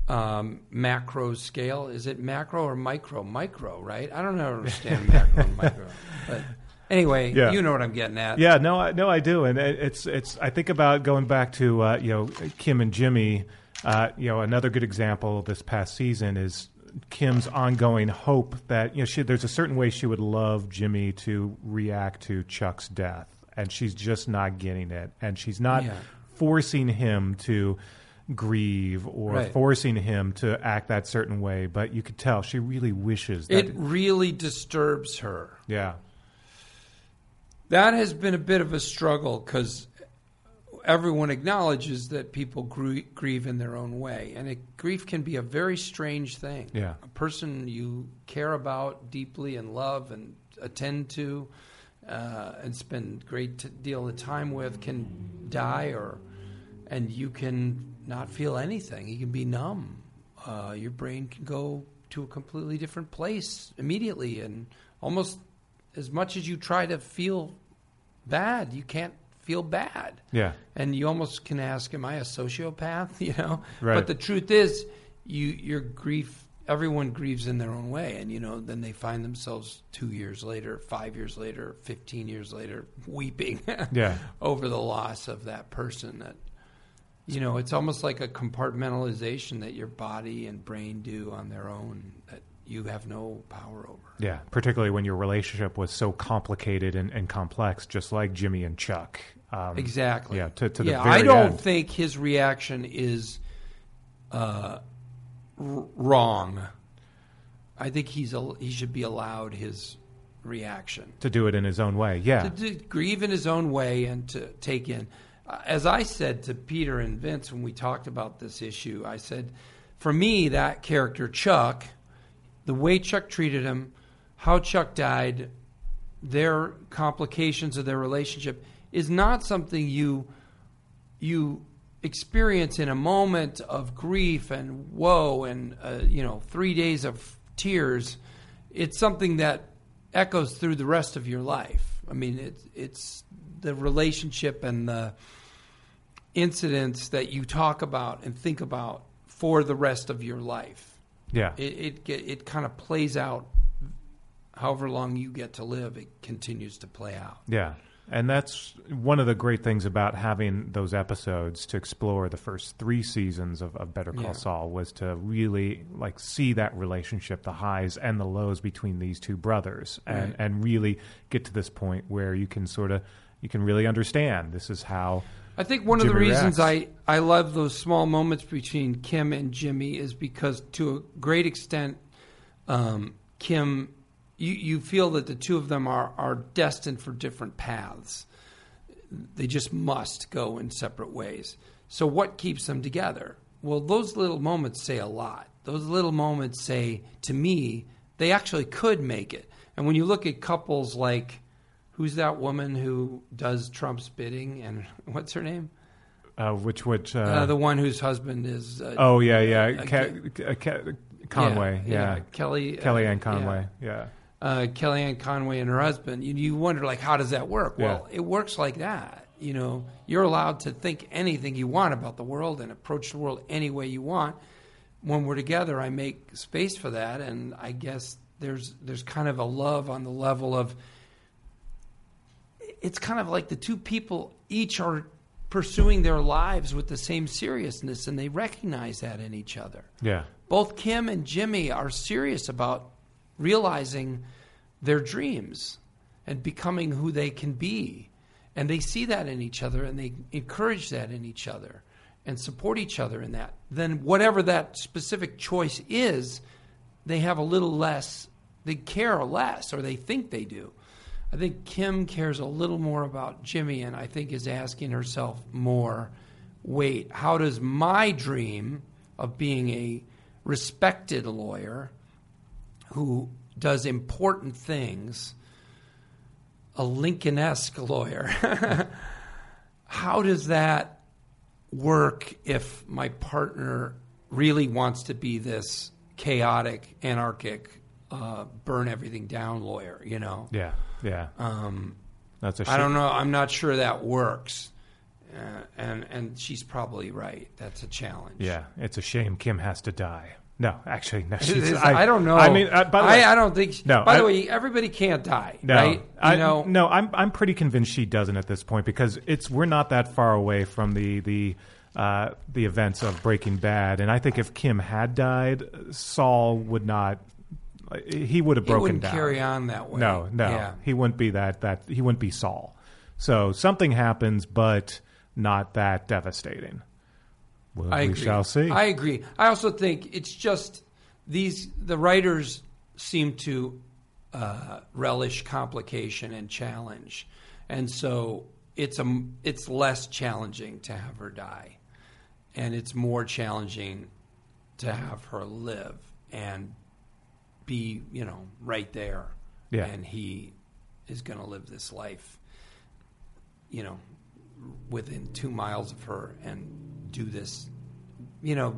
um, macro scale. Is it macro or micro? Micro, right? I don't understand <laughs> macro and micro. But anyway,
Yeah.
you know what I'm getting at.
Yeah, no, I, no, I do, and it- it's it's. I think about going back to uh, you know Kim and Jimmy. Uh, you know, another good example this past season is Kim's ongoing hope that you know she, there's a certain way she would love Jimmy to react to Chuck's death, and she's just not getting it, and she's not
Yeah.
Forcing him to grieve or
Right.
forcing him to act that certain way, but you could tell she really wishes that.
It really disturbs her.
yeah,
That has been a bit of a struggle because everyone acknowledges that people grie- grieve in their own way, and it, grief can be a very strange thing.
Yeah.
a person you care about deeply and love and attend to, uh, and spend great t- deal of time with can die, or and you can not feel anything. You can be numb. Uh, your brain can go to a completely different place immediately, and almost as much as you try to feel bad, you can't feel bad.
Yeah.
And you almost can ask, "Am I a sociopath?" <laughs> You know.
Right.
But the truth is, you your grief. Everyone grieves in their own way, and you know, then they find themselves two years later, five years later, fifteen years later, weeping <laughs>
Yeah.
over the loss of that person. That you know, it's almost like a compartmentalization that your body and brain do on their own that you have no power over.
Yeah, particularly when your relationship was so complicated and, and complex, just like Jimmy and Chuck. Um,
Exactly.
Yeah, to, to the
yeah,
very
I don't
end.
think his reaction is uh, r- wrong. I think he's a, he should be allowed his reaction
to do it in his own way. Yeah,
to, to grieve in his own way and to take in. Uh, As I said to Peter and Vince when we talked about this issue, I said, for me, that character Chuck, the way Chuck treated him, how Chuck died, their complications of their relationship is not something you you experience in a moment of grief and woe and uh, you know three days of tears. It's something that echoes through the rest of your life. I mean, it's it's the relationship and the incidents that you talk about and think about for the rest of your life.
yeah,
It it it kind of plays out. However long you get to live, it continues to play out.
yeah. And that's one of the great things about having those episodes to explore the first three seasons of, of Better Call
Yeah.
Saul was to really like see that relationship, the highs and the lows between these two brothers, and
Right.
and really get to this point where you can sort of you can really understand this is how.
I think one of the reasons
reacts.
I, I love those small moments between Kim and Jimmy is because to a great extent, um, Kim, you, you feel that the two of them are, are destined for different paths. They just must go in separate ways. So what keeps them together? Well, those little moments say a lot. Those little moments say to me they actually could make it. And when you look at couples like who's that woman who does Trump's bidding and <laughs> what's her name?
Uh, which which uh,
Uh, the one whose husband is. Uh,
oh yeah yeah
uh,
Ca- uh, Ca- Conway yeah,
Kelly
Kellyanne
uh,
Conway yeah.
Uh, Kellyanne Conway and her husband. You, you wonder, like, how does that work?
Yeah.
Well, it works like that. You know, you're allowed to think anything you want about the world and approach the world any way you want. When we're together, I make space for that, and I guess there's there's kind of a love on the level of. It's kind of like the two people each are pursuing their lives with the same seriousness, and they recognize that in each other
Yeah.
both Kim and Jimmy are serious about realizing their dreams and becoming who they can be. And they see that in each other and they encourage that in each other and support each other in that. Then, whatever that specific choice is, they have a little less, they care less, or they think they do. I think Kim cares a little more about Jimmy and I think is asking herself more wait, how does my dream of being a respected lawyer who does important things, a Lincoln esque lawyer, <laughs> how does that work if my partner really wants to be this chaotic, anarchic, uh, burn everything down lawyer, you know?
Yeah, yeah.
Um,
That's a
I don't know. I'm not sure that works. Uh, and and she's probably right. That's a challenge.
Yeah, it's a shame Kim has to die. No, actually, no. She's,
is- I, don't know.
I mean, uh, by the way,
I, I don't think.
No,
by the way, everybody can't die,
No,
right? You
I,
know,
no, I'm I'm pretty convinced she doesn't at this point because it's we're not that far away from the the uh, the events of Breaking Bad, and I think if Kim had died, Saul would not. He would have
He
broken
wouldn't
down.
carry on that way.
No, no,
Yeah.
he wouldn't be that that he wouldn't be Saul. So something happens, but not that devastating. Well,
I
we
agree.
shall see.
I agree. I also think it's just these the writers seem to uh, relish complication and challenge, and so it's a it's less challenging to have her die, and it's more challenging to have her live and be you know right there.
Yeah.
and he is going to live this life, you know, within two miles of her and do this, you know,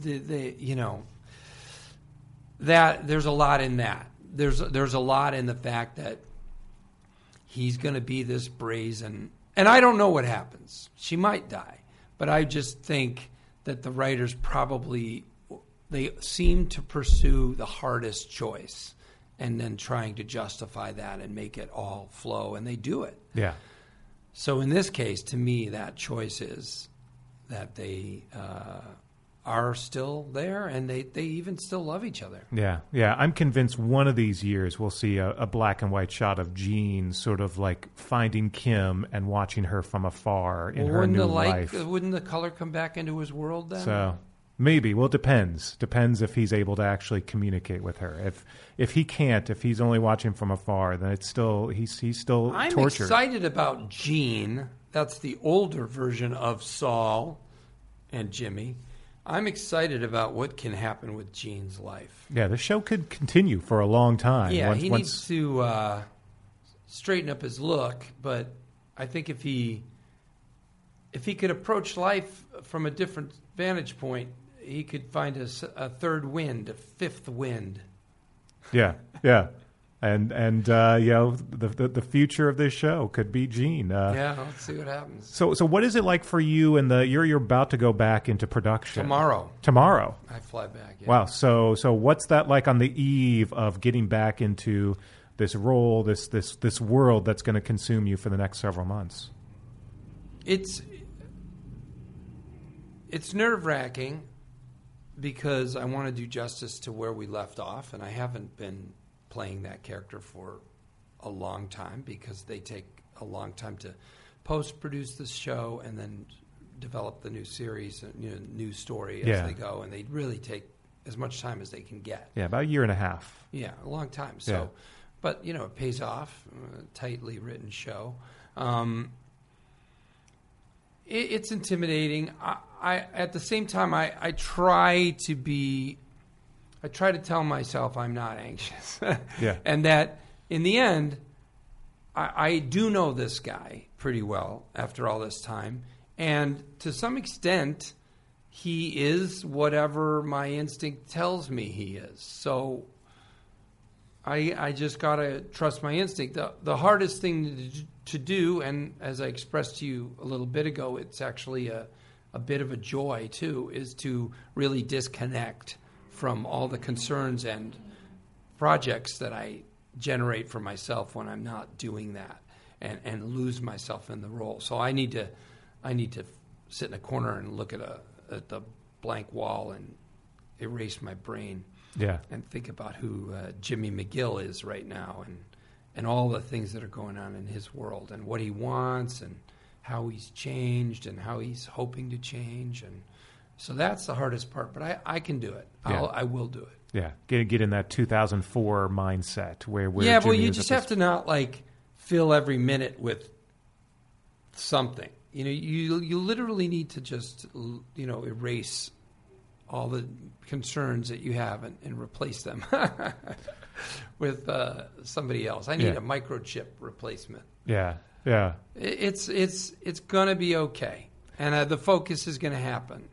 the, the you know that there's a lot in that. There's there's a lot in the fact that he's going to be this brazen, and I don't know what happens. She might die, but I just think that the writers probably they seem to pursue the hardest choice and then trying to justify that and make it all flow. And they do it.
Yeah,
so in this case, to me, that choice is that they uh, are still there and they, they even still love each other.
Yeah, yeah. I'm convinced one of these years we'll see a, a black and white shot of Gene sort of like finding Kim and watching her from afar in
Well,
her new
the light,
life.
wouldn't the color come back into his world then?
So maybe. Well, it depends. Depends if he's able to actually communicate with her. If if he can't, if he's only watching from afar, then it's still he's he's still
I'm
tortured.
excited about Gene. That's the older version of Saul and Jimmy. I'm excited about what can happen with Gene's life.
Yeah, the show could continue for a long time.
Yeah,
once,
he
once,
needs to uh, straighten up his look, but I think if he if he could approach life from a different vantage point, he could find a third wind, a fifth wind.
Yeah, yeah. And and uh, you know the, the the future of this show could be Gene. Uh,
yeah, let's see what happens
So so what is it like for you and the you're you're about to go back into production
tomorrow.
Tomorrow.
I fly back. Yeah.
Wow. So so what's that like on the eve of getting back into this role, this this this world that's going to consume you for the next several months?
It's it's nerve wracking because I want to do justice to where we left off, and I haven't been playing that character for a long time because they take a long time to post produce the show and then develop the new series, and, you know, new story as
Yeah.
they go, and they really take as much time as they can get.
Yeah, about a year and a half.
Yeah, a long time. So,
Yeah.
but you know, it pays off. A tightly written show. Um, it, it's intimidating. I, I at the same time, I, I try to be. I try to tell myself I'm not anxious. <laughs>
Yeah.
and that in the end, I, I do know this guy pretty well after all this time, and to some extent, he is whatever my instinct tells me he is. So I, I just got to trust my instinct. The, the hardest thing to, to do, and as I expressed to you a little bit ago, it's actually a, a bit of a joy too, is to really disconnect from all the concerns and projects that I generate for myself when I'm not doing that and, and lose myself in the role. So I need to I need to sit in a corner and look at a at the blank wall and erase my brain
Yeah.
and think about who uh, Jimmy McGill is right now and and all the things that are going on in his world and what he wants and how he's changed and how he's hoping to change and so that's the hardest part but I, I can do it
Yeah.
I'll, I will do it
Yeah. Get get in that 2004 mindset where where
yeah, well, you just have to not like fill every minute with something. You know, you you literally need to just you know erase all the concerns that you have and, and replace them <laughs> with uh, somebody else. I need
Yeah.
a microchip replacement.
Yeah. Yeah.
It's it's it's gonna be okay, and uh, the focus is gonna happen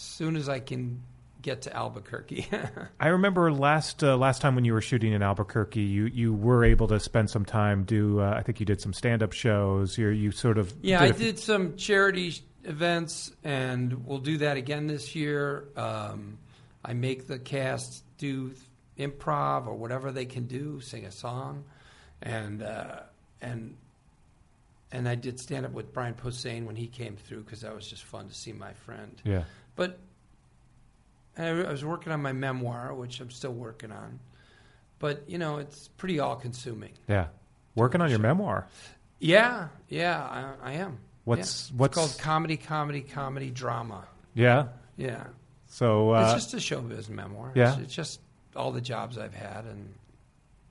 soon as I can get to Albuquerque. <laughs>
I remember last uh, last time when you were shooting in Albuquerque, you, you were able to spend some time do. Uh, I think you did some stand up shows. You you sort of
Yeah, I
a f-
did some charity events, and we'll do that again this year. Um, I make the cast do improv or whatever they can do, sing a song, and uh, and and I did stand up with Brian Posehn when he came through because that was just fun to see my friend.
Yeah.
But I, I was working on my memoir, which I'm still working on. But you know, it's pretty all consuming.
Yeah. Working on your memoir.
Yeah, yeah, I, I am.
What's-
Yeah.
what's-
it's called comedy, comedy, comedy, drama?
Yeah.
Yeah,
So uh,
it's just a showbiz memoir.
yeah.
it's, it's just all the jobs I've had and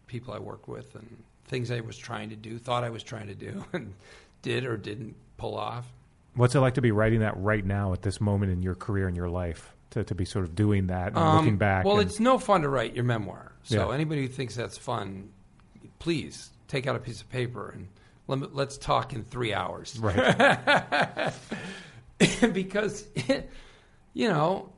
people I work with and things I was trying to do, thought I was trying to do, <laughs> and did or didn't pull off.
What's it like to be writing that right now at this moment in your career and your life? To, to be sort of doing that and
Um,
looking back.
Well,
and-
it's no fun to write your memoir. So
Yeah.
anybody who thinks that's fun, please take out a piece of paper and let let's talk in three hours.
right. <laughs>
because <laughs> you know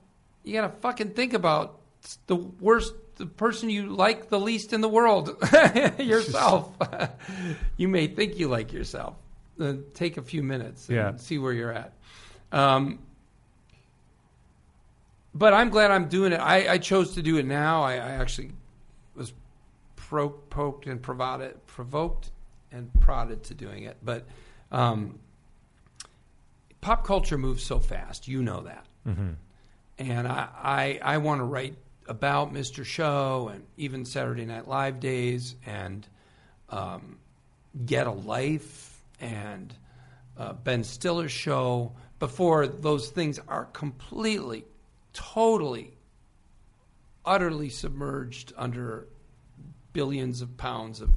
you gotta fucking think about the worst the person you like the least in the world <laughs> yourself you may think you like yourself uh, take a few minutes and
Yeah.
see where you're at um, but i'm glad i'm doing it i, I chose to do it now i, I actually was pro- poked and provided, provoked and prodded to doing it but um, pop culture moves so fast. You know that. And I, I, I want to write about Mr. Show and even Saturday Night Live days and um, Get a Life and uh, Ben Stiller's show before those things are completely, totally, utterly submerged under billions of pounds of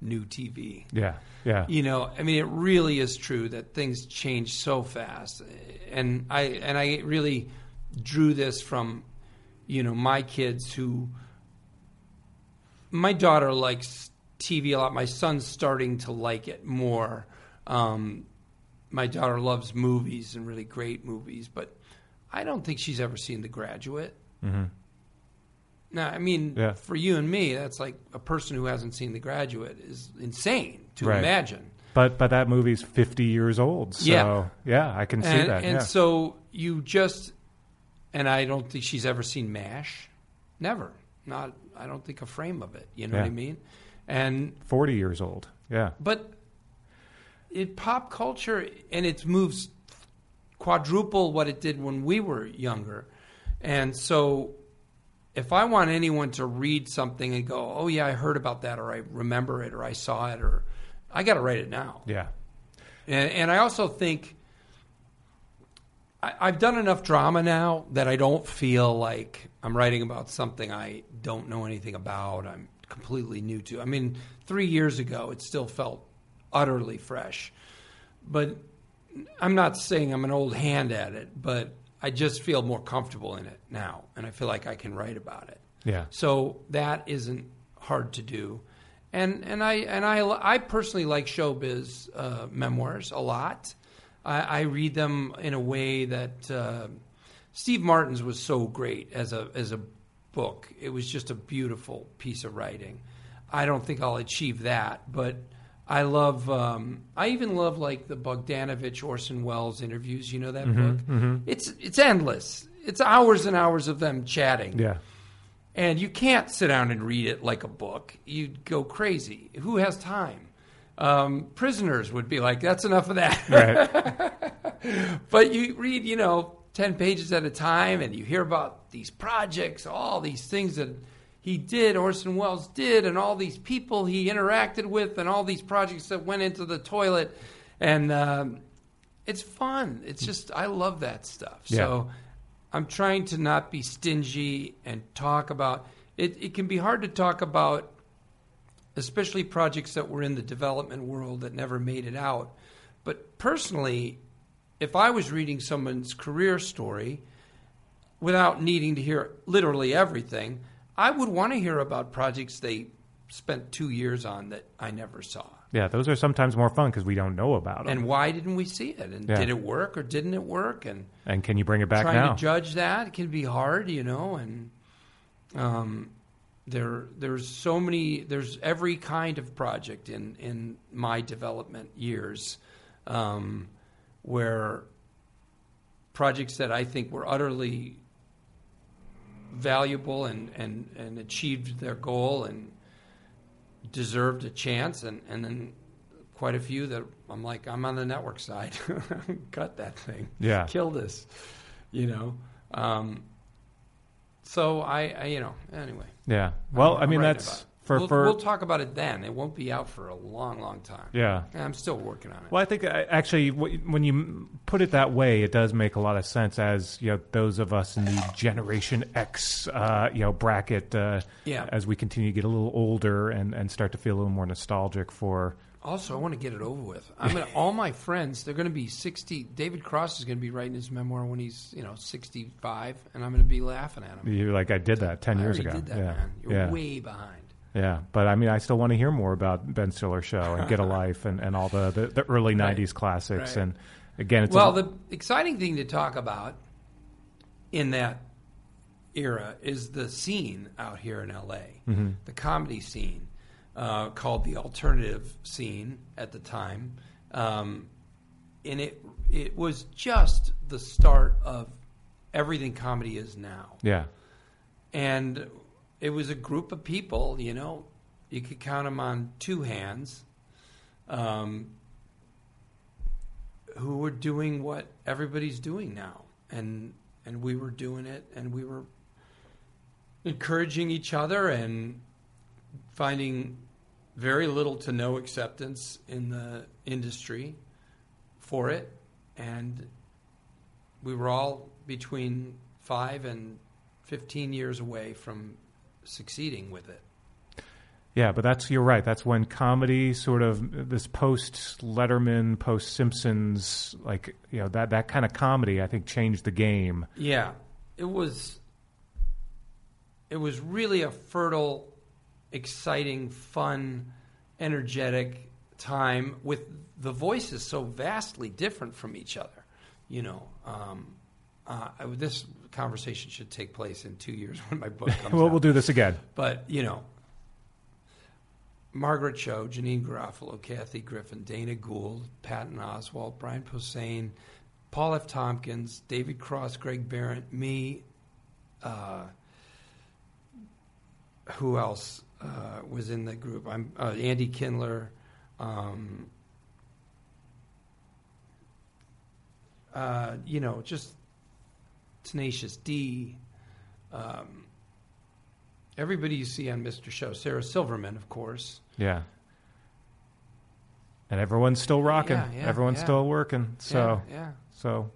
new TV.
yeah. Yeah.
You know, I mean, it really is true that things change so fast, and I and I really drew this from, you know, my kids who. My daughter likes TV a lot. My son's starting to like it more. Um, my daughter loves movies and really great movies, but I don't think she's ever seen The Graduate.
Mm-hmm.
Now, I mean,
Yeah.
for you and me, that's like a person who hasn't seen The Graduate is insane to
Right.
imagine.
But but that movie's 50 years old. So
Yeah.
yeah, I can see
and,
that.
And
yeah.
so you just, and I don't think she's ever seen MASH. Never. Not, I don't think a frame of it. You know what I mean? And
40 years old. Yeah.
but in pop culture, and it moves quadruple what it did when we were younger. And so if I want anyone to read something and go, oh, yeah, I heard about that, or I remember it, or I saw it, or I got to write it now.
Yeah.
And, and I also think I, I've done enough drama now that I don't feel like I'm writing about something I don't know anything about. I'm completely new to. I mean, three years ago, it still felt utterly fresh. But I'm not saying I'm an old hand at it, but I just feel more comfortable in it now, and I feel like I can write about it.
Yeah.
So that isn't hard to do, and and I and I I personally like showbiz uh, memoirs a lot. I, I read them in a way that uh, Steve Martin's was so great as a as a book. It was just a beautiful piece of writing. I don't think I'll achieve that, but I love. Um, I even love like the Bogdanovich Orson Welles interviews. You know that
Mhm,
book?
mhm.
It's it's endless. It's hours and hours of them chatting.
Yeah.
And you can't sit down and read it like a book. You'd go crazy. Who has time? Um, prisoners would be like, that's enough of that. <laughs> but you read, you know, 10 pages at a time and you hear about these projects, all these things that he did, Orson Welles did, and all these people he interacted with, and all these projects that went into the toilet. And um, it's fun. It's just, I love that stuff.
Yeah.
So I'm trying to not be stingy and talk about it. It can be hard to talk about, especially projects that were in the development world that never made it out. But personally, if I was reading someone's career story without needing to hear literally everything, I would want to hear about projects they spent two years on that I never saw.
Yeah, those are sometimes more fun because we don't know about them.
And why didn't we see it? And
Yeah.
did it work or didn't it work? And
And can you bring it back
trying
now?
to judge that it can be hard, you know. And um, there, there's so many. There's every kind of project in in my development years, um, where projects that I think were utterly valuable and, and, and achieved their goal and deserved a chance and, and then quite a few that I'm like I'm on the network side <laughs> cut that thing
Yeah.
kill this you know um, so I, I you know anyway
Yeah. Well,
I'm-
I mean, that's. For-
we'll,
for-
we'll talk about it then it won't be out for a long long time
Yeah.
And I'm still working on it
Well, I think uh, actually, wh- when you put it that way, it does make a lot of sense. As you know, those of us in the Generation X, uh, you know, bracket, uh,
Yeah.
as we continue to get a little older and, and start to feel a little more nostalgic for.
Also, I want to get it over with. I'm gonna, all my friends, they're going to be 60. David Cross is going to be writing his memoir when he's, you know, 65, and I'm going to be laughing at him.
You're like, I did that ten
I
years ago.
did that,
yeah,
man. You're
yeah.
way behind.
Yeah, but I mean, I still want to hear more about Ben Stiller show and Get a <laughs> Life and, and all the, the, the early
Right.
'90s classics.
Right.
And again, it's
well,
a,
the exciting thing to talk about in that era is the scene out here in LA,
Mhm.
the comedy scene, uh, called the alternative scene at the time, um, and it it was just the start of everything comedy is now.
yeah,
and it was a group of people. You know, you could count them on two hands, um, who were doing what everybody's doing now, and and we were doing it, and we were encouraging each other and finding very little to no acceptance in the industry for it, and we were all between five and 15 years away from succeeding with it.
yeah. But that's you're right. That's when comedy sort of this post Letterman, post Simpsons, like you know that that kind of comedy, I think changed the game.
Yeah, it was. It was really a fertile, exciting, fun, energetic time with the voices so vastly different from each other. You know, um, uh, this conversation should take place in two years <laughs> when my book comes
well,
out.
we'll do this again.
But you know, Margaret Cho, Janeane Garofalo, Kathy Griffin, Dana Gould, Patton Oswalt, Brian Posehn, Paul F. Tompkins, David Cross, Greg Behrendt, me. Uh, who else uh, was in the group? I'm uh, Andy Kindler. Um, uh, you know, just Tenacious D. Um, everybody you see on Mr. Show. Sarah Silverman, of course.
Yeah. And everyone's still rocking.
Yeah, yeah,
everyone's
yeah.
still working. So
Yeah, yeah.
So,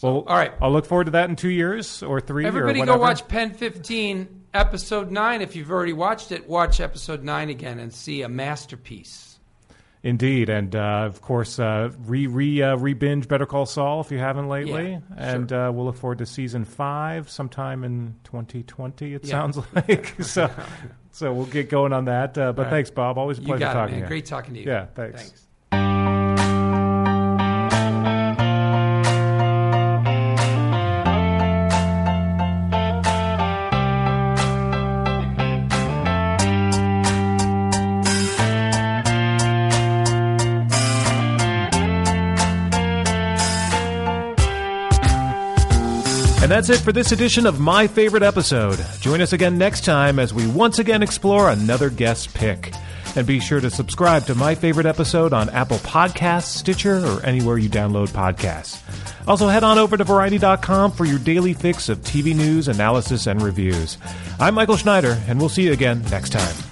well,
all right.
I'll look forward to that in two years or three.
Everybody
or
go watch Pen 15, episode 9. If you've already watched it, watch episode 9 again and see a masterpiece.
Indeed, and uh, of course, uh, re re uh, re binge Better Call Saul if you haven't lately,
Yeah,
and uh, we'll look forward to season five sometime in 2020. It
Yeah.
sounds <laughs> like <laughs> so. So we'll get going on that. Uh, but
right.
thanks, Bob. Always a pleasure
it,
talking
man.
to you.
Great talking to you.
Yeah, thanks.
Thanks.
That's it for this edition of My Favorite Episode. Join us again next time as we once again explore another guest pick. And be sure to subscribe to My Favorite Episode on Apple Podcasts, Stitcher, or anywhere you download podcasts. Also, head on over to Variety.com for your daily fix of TV news, analysis, and reviews. I'm Michael Schneider, and we'll see you again next time.